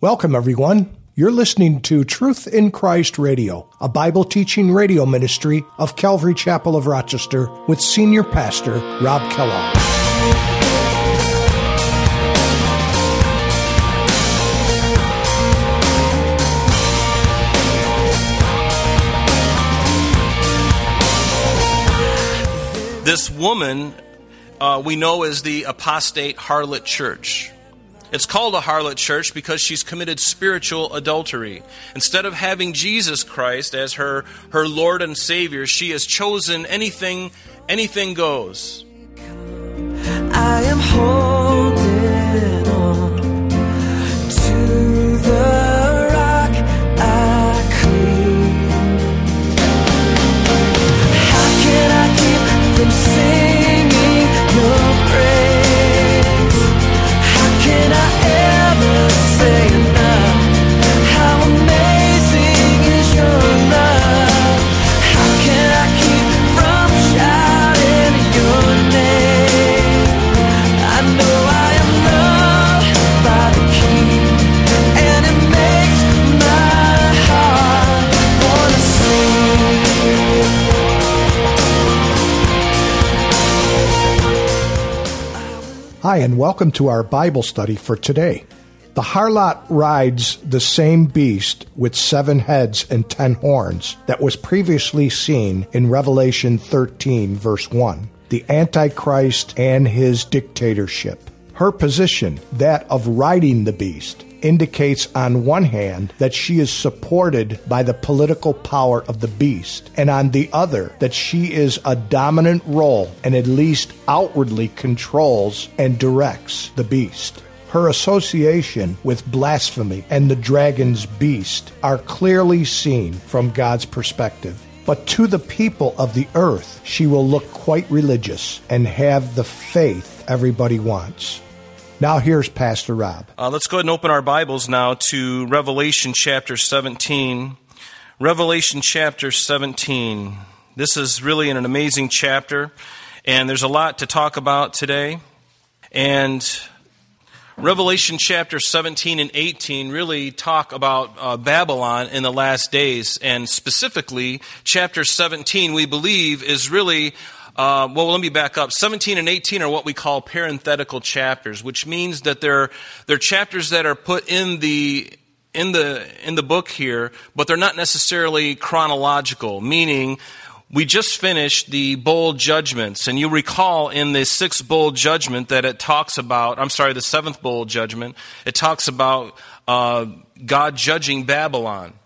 Welcome, everyone. You're listening to Truth in Christ Radio, a Bible teaching radio ministry of Calvary Chapel of Rochester with Senior Pastor Rob Kellogg. This woman uh, we know as the apostate harlot church. It's called a harlot church because she's committed spiritual adultery. Instead of having Jesus Christ as her, her Lord and Savior, she has chosen anything, anything goes. I am holding and welcome to our Bible study for today. The harlot rides the same beast with seven heads and ten horns that was previously seen in Revelation 13, verse 1. The Antichrist and his dictatorship. Her position, that of riding the beast, indicates on one hand that she is supported by the political power of the beast, and on the other that she is a dominant role and at least outwardly controls and directs the beast. Her association with blasphemy and the dragon's beast are clearly seen from God's perspective. But to the people of the earth, she will look quite religious and have the faith everybody wants. Now, here's Pastor Rob. Uh, let's go ahead and open our Bibles now to Revelation chapter 17. Revelation chapter 17. This is really an amazing chapter, and there's a lot to talk about today. And Revelation chapter 17 and 18 really talk about uh, Babylon in the last days, and specifically, chapter 17, we believe, is really uh, well, let me back up. 17 and 18 are what we call parenthetical chapters, which means that they're, they're chapters that are put in the, in, the, in the book here, but they're not necessarily chronological, meaning we just finished the bowl judgments, and you recall in the sixth bowl judgment that it talks about, I'm sorry, the seventh bowl judgment, it talks about uh, God judging Babylon.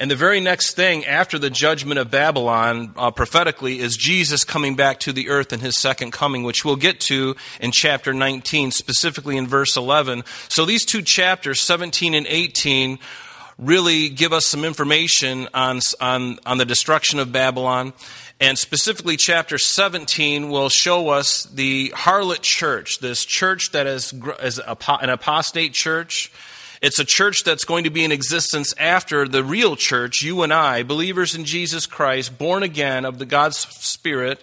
And the very next thing after the judgment of Babylon, uh, prophetically, is Jesus coming back to the earth in his second coming, which we'll get to in chapter 19, specifically in verse 11. So these two chapters, 17 and 18, really give us some information on, on, on the destruction of Babylon. And specifically, chapter 17 will show us the harlot church, this church that is, is an apostate church. It's a church that's going to be in existence after the real church, you and I, believers in Jesus Christ, born again of the God's Spirit.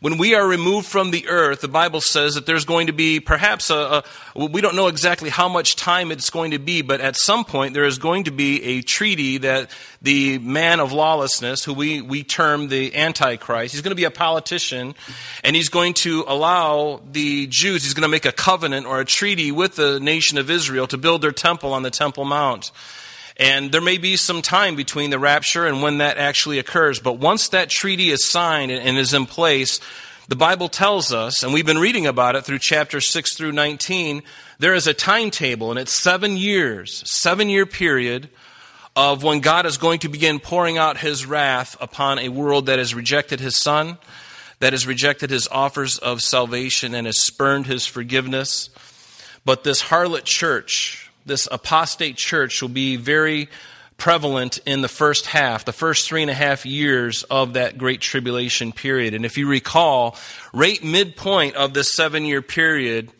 When we are removed from the earth, the Bible says that there's going to be perhaps a, a, we don't know exactly how much time it's going to be, but at some point there is going to be a treaty that the man of lawlessness, who we, we term the Antichrist, he's going to be a politician, and he's going to allow the Jews, he's going to make a covenant or a treaty with the nation of Israel to build their temple on the Temple Mount. And there may be some time between the rapture and when that actually occurs. But once that treaty is signed and is in place, the Bible tells us, and we've been reading about it through chapter 6 through 19, there is a timetable, and it's seven years, seven year period of when God is going to begin pouring out his wrath upon a world that has rejected his Son, that has rejected his offers of salvation, and has spurned his forgiveness. But this harlot church, this apostate church will be very prevalent in the first half, the first three and a half years of that great tribulation period. And if you recall, right midpoint of this seven year period,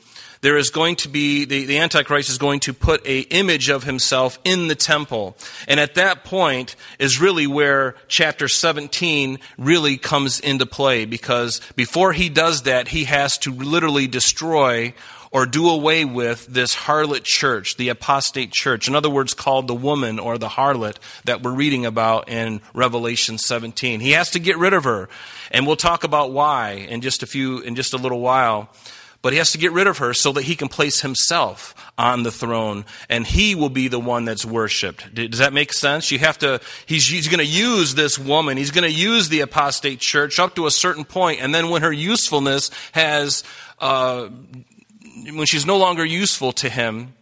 there is going to be the, the antichrist is going to put a image of himself in the temple and at that point is really where chapter 17 really comes into play because before he does that he has to literally destroy or do away with this harlot church, the apostate church. In other words, called the woman or the harlot that we're reading about in Revelation 17. He has to get rid of her. And we'll talk about why in just a few, in just a little while. But he has to get rid of her so that he can place himself on the throne and he will be the one that's worshiped. Does that make sense? You have to, he's, he's going to use this woman. He's going to use the apostate church up to a certain point, And then when her usefulness has, uh, when she's no longer useful to him,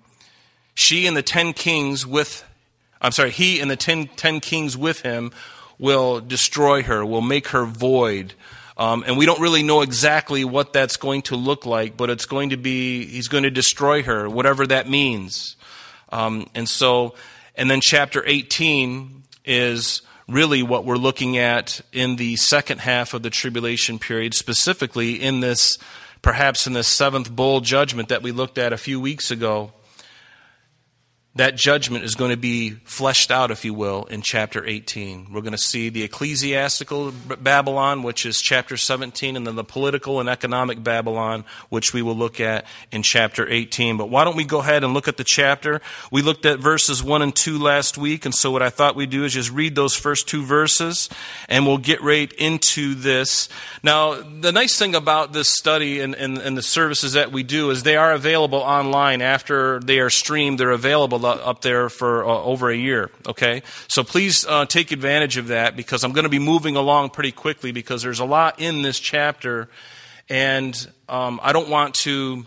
she and the ten kings with, I'm sorry, he and the ten, ten kings with him will destroy her, will make her void um, and we don't really know exactly what that's going to look like, but it's going to be, he's going to destroy her, whatever that means. Um, and so, and then chapter 18 is really what we're looking at in the second half of the tribulation period, specifically in this, perhaps in this seventh bowl judgment that we looked at a few weeks ago that judgment is going to be fleshed out, if you will, in chapter 18. We're going to see the ecclesiastical Babylon, which is chapter 17, and then the political and economic Babylon, which we will look at in chapter 18. But why don't we go ahead and look at the chapter? We looked at verses 1 and 2 last week, and so what I thought we'd do is just read those first two verses, and we'll get right into this. Now, the nice thing about this study and, and, and the services that we do is they are available online after they are streamed, they're available up there for uh, over a year. Okay, so please uh, take advantage of that because I'm going to be moving along pretty quickly because there's a lot in this chapter, and um, I don't want to.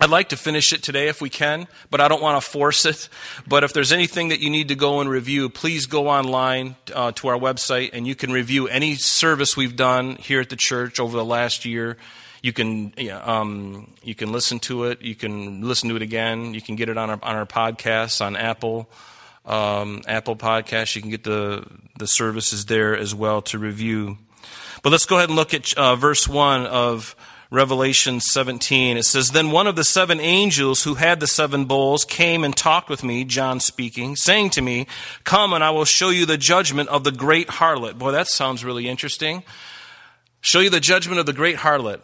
I'd like to finish it today if we can, but I don't want to force it. But if there's anything that you need to go and review, please go online uh, to our website and you can review any service we've done here at the church over the last year. You can um, you can listen to it. You can listen to it again. You can get it on our on our podcasts on Apple um, Apple Podcasts. You can get the the services there as well to review. But let's go ahead and look at uh, verse one of. Revelation 17. It says, Then one of the seven angels who had the seven bowls came and talked with me, John speaking, saying to me, Come and I will show you the judgment of the great harlot. Boy, that sounds really interesting. Show you the judgment of the great harlot.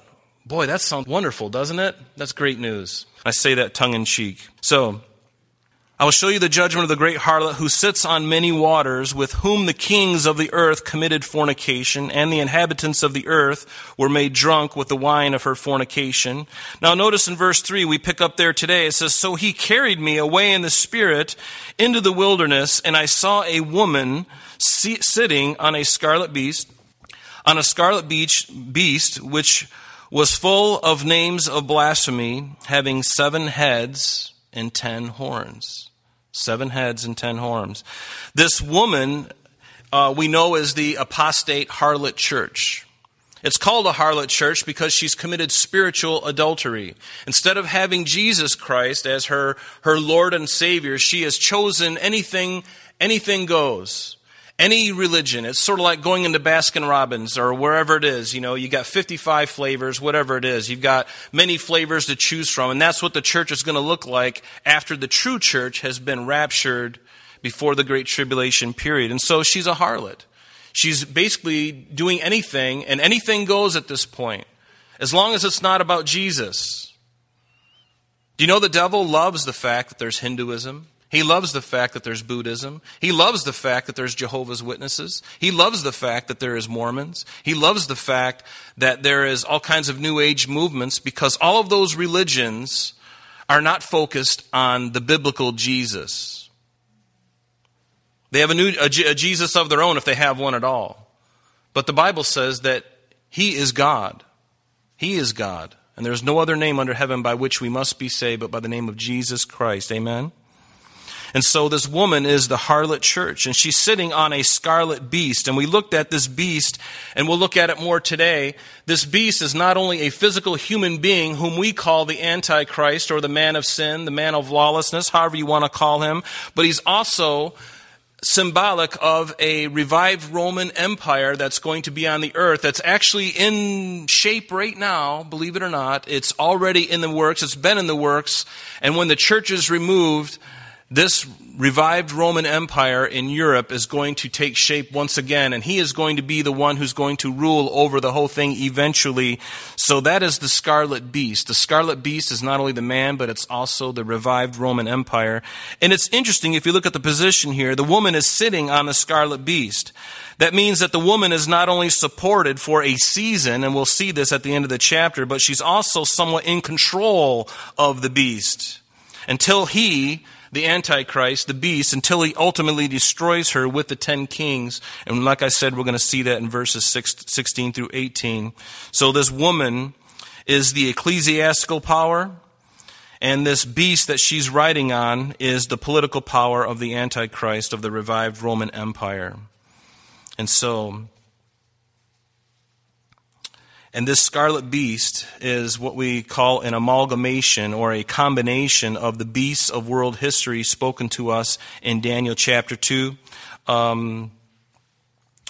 Boy, that sounds wonderful, doesn't it? That's great news. I say that tongue in cheek. So, I will show you the judgment of the great harlot who sits on many waters, with whom the kings of the earth committed fornication, and the inhabitants of the earth were made drunk with the wine of her fornication. Now, notice in verse 3, we pick up there today, it says, So he carried me away in the spirit into the wilderness, and I saw a woman sitting on a scarlet beast, on a scarlet beach, beast, which was full of names of blasphemy, having seven heads and ten horns. Seven heads and ten horns. This woman uh, we know as the apostate harlot church. It's called a harlot church because she's committed spiritual adultery. Instead of having Jesus Christ as her, her Lord and Savior, she has chosen anything, anything goes any religion. It's sort of like going into Baskin Robbins or wherever it is. You know, you got 55 flavors, whatever it is. You've got many flavors to choose from. And that's what the church is going to look like after the true church has been raptured before the Great Tribulation period. And so she's a harlot. She's basically doing anything, and anything goes at this point, as long as it's not about Jesus. Do you know the devil loves the fact that there's Hinduism? He loves the fact that there's Buddhism. He loves the fact that there's Jehovah's Witnesses. He loves the fact that there is Mormons. He loves the fact that there is all kinds of New Age movements because all of those religions are not focused on the biblical Jesus. They have a, new, a, Jesus of their own if they have one at all. But the Bible says that He is God. He is God. And there is no other name under heaven by which we must be saved but by the name of Jesus Christ. Amen? And so this woman is the harlot church, and she's sitting on a scarlet beast. And we looked at this beast, and we'll look at it more today. This beast is not only a physical human being whom we call the Antichrist or the man of sin, the man of lawlessness, however you want to call him, but he's also symbolic of a revived Roman Empire that's going to be on the earth, that's actually in shape right now, believe it or not. It's already in the works, it's been in the works, and when the church is removed, this revived Roman Empire in Europe is going to take shape once again, and he is going to be the one who's going to rule over the whole thing eventually. So that is the scarlet beast. The scarlet beast is not only the man, but it's also the revived Roman Empire. And it's interesting if you look at the position here, the woman is sitting on the scarlet beast. That means that the woman is not only supported for a season, and we'll see this at the end of the chapter, but she's also somewhat in control of the beast until he the Antichrist, the beast, until he ultimately destroys her with the ten kings. And like I said, we're going to see that in verses 16 through 18. So this woman is the ecclesiastical power, and this beast that she's riding on is the political power of the Antichrist, of the revived Roman Empire. And so and this scarlet beast is what we call an amalgamation or a combination of the beasts of world history spoken to us in Daniel chapter 2. Um,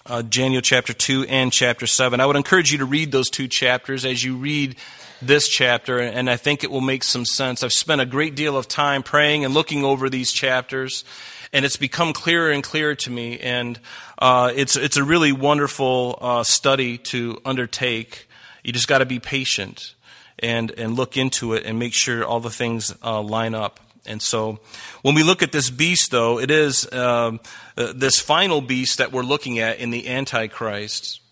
uh, Daniel chapter 2 and chapter 7. I would encourage you to read those two chapters as you read this chapter, and I think it will make some sense. I've spent a great deal of time praying and looking over these chapters, and it's become clearer and clearer to me. And uh, it's it's a really wonderful uh, study to undertake. You just got to be patient and, and look into it and make sure all the things uh, line up. And so, when we look at this beast, though, it is um, uh, this final beast that we're looking at in the Antichrist.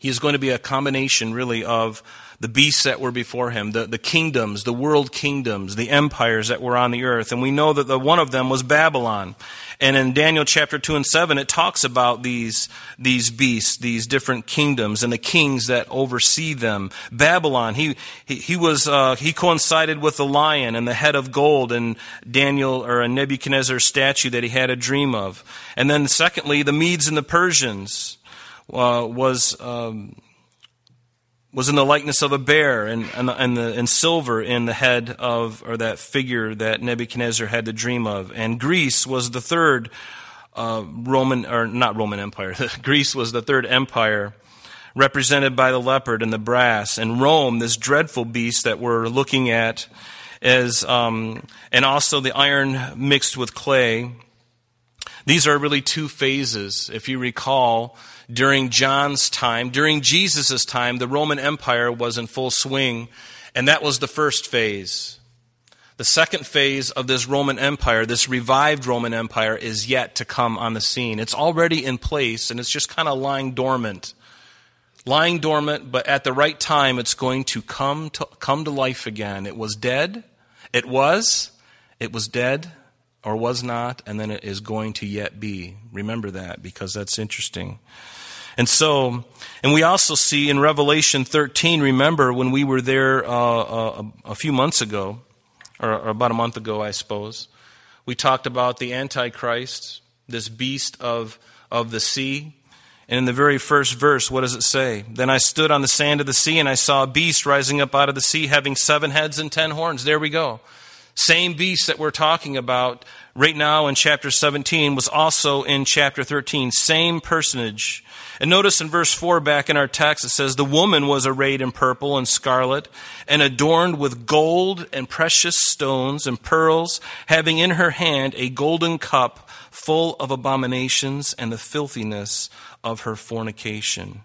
He is going to be a combination, really, of the beasts that were before him, the, the kingdoms, the world kingdoms, the empires that were on the earth. And we know that the, one of them was Babylon. And in Daniel chapter 2 and 7, it talks about these, these beasts, these different kingdoms, and the kings that oversee them. Babylon, he, he, he was, uh, he coincided with the lion and the head of gold and Daniel, or a Nebuchadnezzar statue that he had a dream of. And then secondly, the Medes and the Persians, uh, was, um, was in the likeness of a bear and, and, and, the, and silver in the head of, or that figure that Nebuchadnezzar had the dream of. And Greece was the third uh, Roman, or not Roman Empire, Greece was the third empire represented by the leopard and the brass. And Rome, this dreadful beast that we're looking at, is, um, and also the iron mixed with clay. These are really two phases. If you recall, during John's time, during Jesus' time, the Roman Empire was in full swing, and that was the first phase. The second phase of this Roman Empire, this revived Roman Empire, is yet to come on the scene. It's already in place, and it's just kind of lying dormant. Lying dormant, but at the right time, it's going to come to, come to life again. It was dead. It was. It was dead or was not, and then it is going to yet be. Remember that because that's interesting. And so, and we also see in Revelation 13, remember when we were there uh, uh, a, a, few months ago, or, or about a month ago, I suppose, we talked about the Antichrist, this beast of, of the sea. And in the very first verse, what does it say? Then I stood on the sand of the sea, and I saw a beast rising up out of the sea, having seven heads and ten horns. There we go. Same beast that we're talking about right now in chapter 17 was also in chapter 13. Same personage. And notice in verse 4 back in our text, it says, The woman was arrayed in purple and scarlet, and adorned with gold and precious stones and pearls, having in her hand a golden cup full of abominations and the filthiness of her fornication.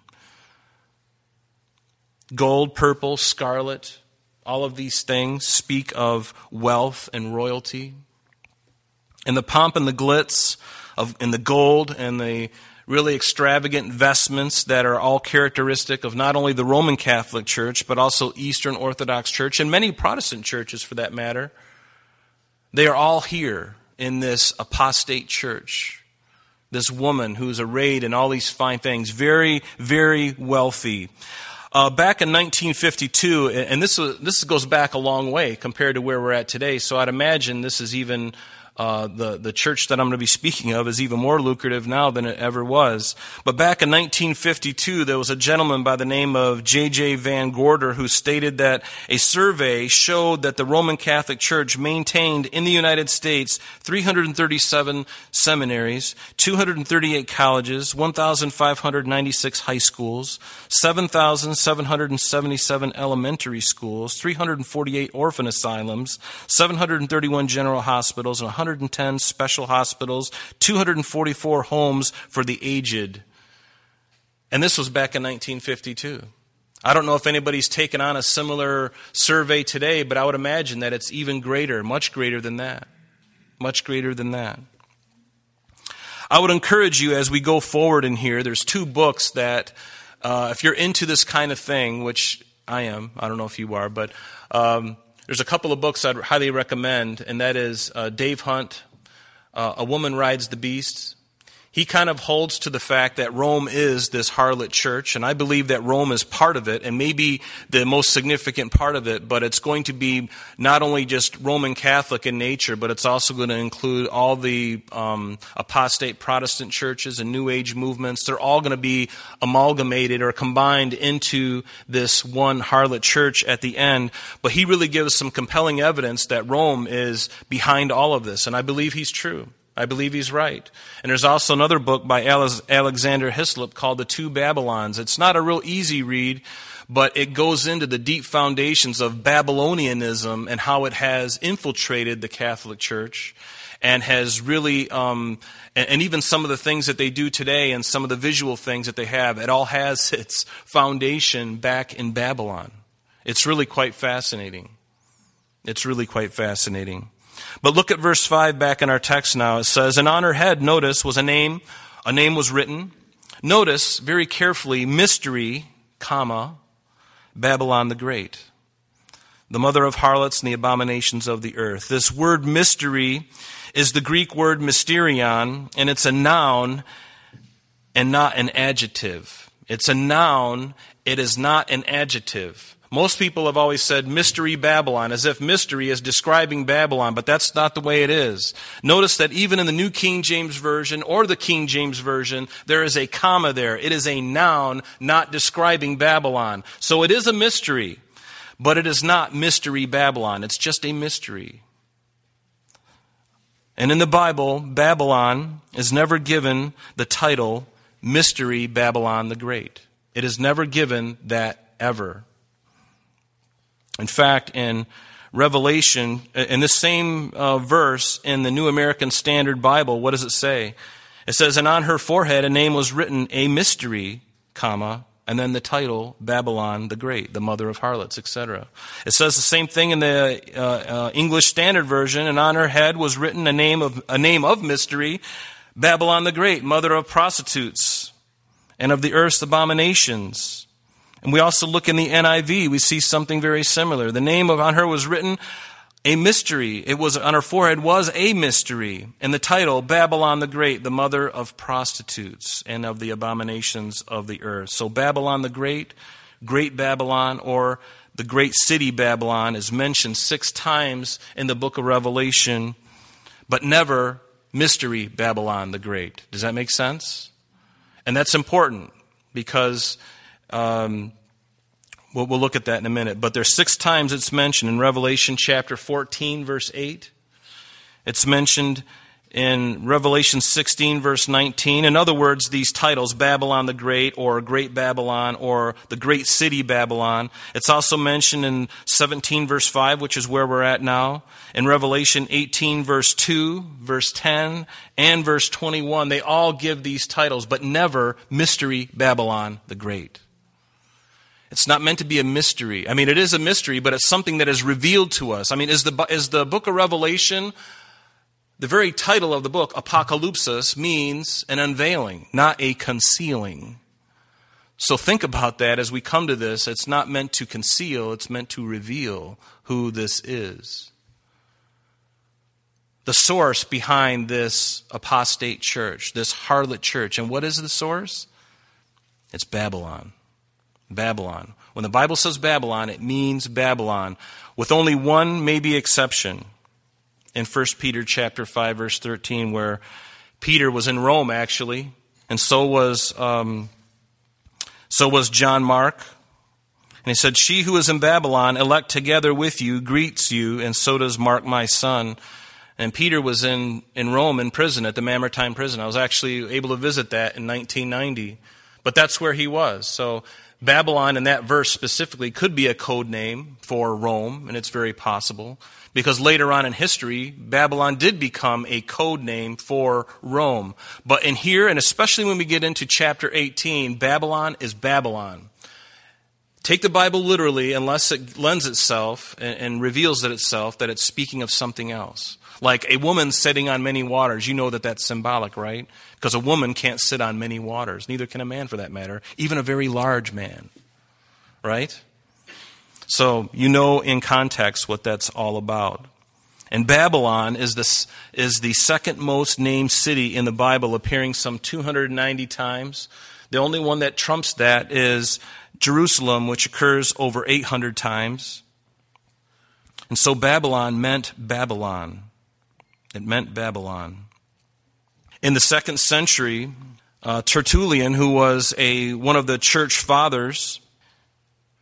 Gold, purple, scarlet, all of these things speak of wealth and royalty. And the pomp and the glitz of, and the gold and the really extravagant vestments that are all characteristic of not only the Roman Catholic Church, but also Eastern Orthodox Church and many Protestant churches for that matter. They are all here in this apostate church. This woman who's arrayed in all these fine things, very, very wealthy. Uh, back in 1952, and this, was, this goes back a long way compared to where we're at today, so I'd imagine this is even uh, the, the church that I'm going to be speaking of is even more lucrative now than it ever was. But back in 1952, there was a gentleman by the name of J.J. Van Gorder who stated that a survey showed that the Roman Catholic Church maintained in the United States 337 seminaries, 238 colleges, 1,596 high schools, 7,777 elementary schools, 348 orphan asylums, 731 general hospitals, and 410 special hospitals, 244 homes for the aged. And this was back in 1952. I don't know if anybody's taken on a similar survey today, but I would imagine that it's even greater, much greater than that. Much greater than that. I would encourage you as we go forward in here, there's two books that, uh, if you're into this kind of thing, which I am, I don't know if you are, but um, there's a couple of books I'd highly recommend, and that is uh, Dave Hunt, uh, A Woman Rides the Beast, he kind of holds to the fact that Rome is this harlot church, and I believe that Rome is part of it, and maybe the most significant part of it, but it's going to be not only just Roman Catholic in nature, but it's also going to include all the um, apostate Protestant churches and New Age movements. They're all going to be amalgamated or combined into this one harlot church at the end, but he really gives some compelling evidence that Rome is behind all of this, and I believe he's true. I believe he's right. And there's also another book by Alexander Hislop called The Two Babylons. It's not a real easy read, but it goes into the deep foundations of Babylonianism and how it has infiltrated the Catholic Church and has really, um, and, and even some of the things that they do today and some of the visual things that they have, it all has its foundation back in Babylon. It's really quite fascinating. It's really quite fascinating. But look at verse 5 back in our text now. It says, And on her head, notice, was a name. A name was written. Notice very carefully, mystery, comma, Babylon the Great, the mother of harlots and the abominations of the earth. This word mystery is the Greek word mysterion, and it's a noun and not an adjective. It's a noun, it is not an adjective. Most people have always said mystery Babylon, as if mystery is describing Babylon, but that's not the way it is. Notice that even in the New King James Version or the King James Version, there is a comma there. It is a noun, not describing Babylon. So it is a mystery, but it is not mystery Babylon. It's just a mystery. And in the Bible, Babylon is never given the title Mystery Babylon the Great. It is never given that ever. In fact, in Revelation, in this same uh, verse in the New American Standard Bible, what does it say? It says, And on her forehead a name was written, a mystery, comma, and then the title, Babylon the Great, the mother of harlots, etc. It says the same thing in the uh, uh, English Standard Version, and on her head was written a name of, a name of mystery, Babylon the Great, mother of prostitutes, and of the earth's abominations. And we also look in the NIV, we see something very similar. The name of on her was written a mystery. It was on her forehead was a mystery. And the title, Babylon the Great, the mother of prostitutes and of the abominations of the earth. So Babylon the Great, Great Babylon, or the great city Babylon is mentioned six times in the book of Revelation, but never mystery Babylon the Great. Does that make sense? And that's important because um, we'll, we'll look at that in a minute. But there's six times it's mentioned in Revelation chapter 14, verse 8. It's mentioned in Revelation 16, verse 19. In other words, these titles, Babylon the Great, or Great Babylon, or the Great City Babylon, it's also mentioned in 17, verse 5, which is where we're at now. In Revelation 18, verse 2, verse 10, and verse 21, they all give these titles, but never Mystery Babylon the Great. It's not meant to be a mystery. I mean, it is a mystery, but it's something that is revealed to us. I mean, is the, is the book of Revelation, the very title of the book, Apocalypsis, means an unveiling, not a concealing. So think about that as we come to this. It's not meant to conceal, it's meant to reveal who this is. The source behind this apostate church, this harlot church. And what is the source? It's Babylon. Babylon. When the Bible says Babylon, it means Babylon, with only one maybe exception in 1 Peter chapter 5 verse 13 where Peter was in Rome actually, and so was um, so was John Mark. And he said, She who is in Babylon, elect together with you, greets you, and so does Mark my son. And Peter was in, in Rome in prison at the Mamertine prison. I was actually able to visit that in 1990. But that's where he was. So Babylon in that verse specifically could be a code name for Rome, and it's very possible because later on in history, Babylon did become a code name for Rome. But in here, and especially when we get into chapter 18, Babylon is Babylon. Take the Bible literally unless it lends itself and, reveals that itself that it's speaking of something else. Like a woman sitting on many waters, you know that that's symbolic, right? Because a woman can't sit on many waters, neither can a man for that matter, even a very large man, right? So you know in context what that's all about. And Babylon is, this, is the second most named city in the Bible, appearing some 290 times. The only one that trumps that is Jerusalem, which occurs over 800 times. And so Babylon meant Babylon. It meant Babylon. In the second century, uh, Tertullian, who was a, one of the church fathers,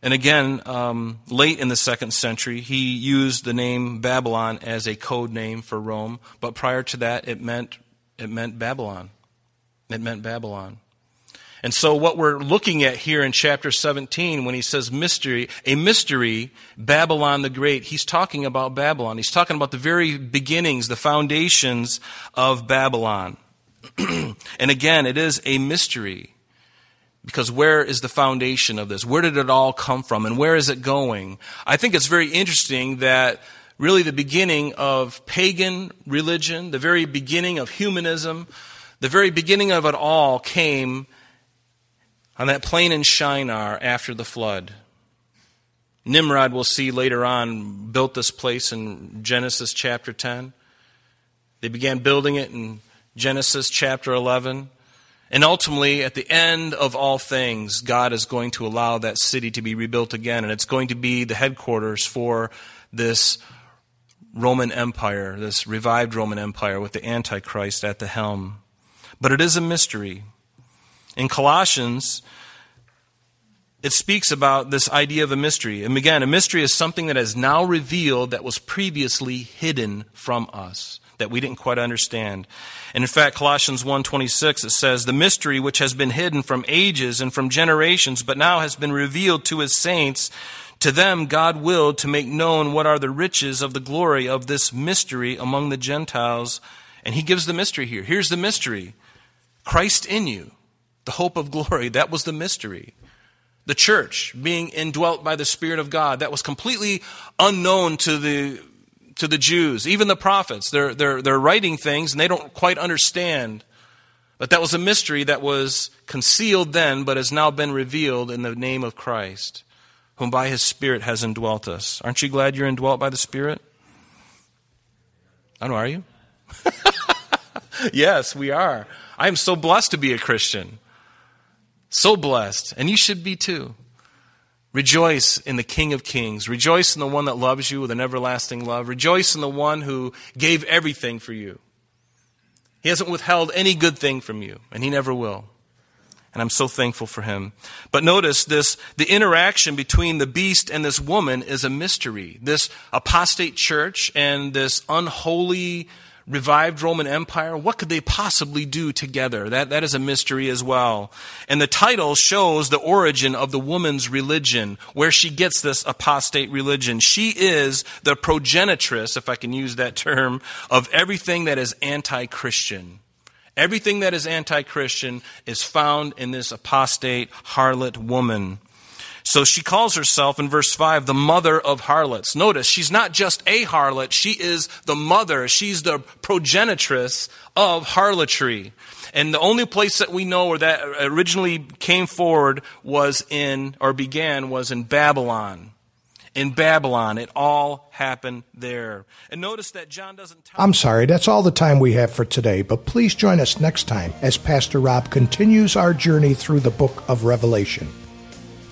and again, um, late in the second century, he used the name Babylon as a code name for Rome. But prior to that, it meant, it meant Babylon. It meant Babylon. And so, what we're looking at here in chapter 17, when he says mystery, a mystery, Babylon the Great, he's talking about Babylon. He's talking about the very beginnings, the foundations of Babylon. and again, it is a mystery. Because where is the foundation of this? Where did it all come from? And where is it going? I think it's very interesting that really the beginning of pagan religion, the very beginning of humanism, the very beginning of it all came on that plain in Shinar after the flood. Nimrod, we'll see later on, built this place in Genesis chapter 10. They began building it in Genesis chapter 11. And ultimately, at the end of all things, God is going to allow that city to be rebuilt again, and it's going to be the headquarters for this Roman Empire, this revived Roman Empire with the Antichrist at the helm. But it is a mystery. In Colossians, it speaks about this idea of a mystery. And again, a mystery is something that is now revealed that was previously hidden from us that we didn't quite understand. And in fact, Colossians 1:26 it says, "The mystery which has been hidden from ages and from generations, but now has been revealed to his saints, to them God willed to make known what are the riches of the glory of this mystery among the Gentiles." And he gives the mystery here. Here's the mystery. Christ in you, the hope of glory. That was the mystery the church being indwelt by the Spirit of God. That was completely unknown to the to the Jews, even the prophets. They're, they're, they're writing things and they don't quite understand. But that was a mystery that was concealed then, but has now been revealed in the name of Christ, whom by his Spirit has indwelt us. Aren't you glad you're indwelt by the Spirit? I know, are you? yes, we are. I am so blessed to be a Christian. So blessed. And you should be too. Rejoice in the King of Kings. Rejoice in the one that loves you with an everlasting love. Rejoice in the one who gave everything for you. He hasn't withheld any good thing from you, and he never will. And I'm so thankful for him. But notice this the interaction between the beast and this woman is a mystery. This apostate church and this unholy revived Roman Empire, what could they possibly do together? That, that is a mystery as well. And the title shows the origin of the woman's religion, where she gets this apostate religion. She is the progenitress, if I can use that term, of everything that is anti Christian. Everything that is anti Christian is found in this apostate harlot woman. So she calls herself in verse 5 the mother of harlots. Notice, she's not just a harlot, she is the mother, she's the progenitress of harlotry. And the only place that we know where that originally came forward was in, or began, was in Babylon. In Babylon, it all happened there. And notice that John doesn't tell I'm sorry, that's all the time we have for today, but please join us next time as Pastor Rob continues our journey through the book of Revelation.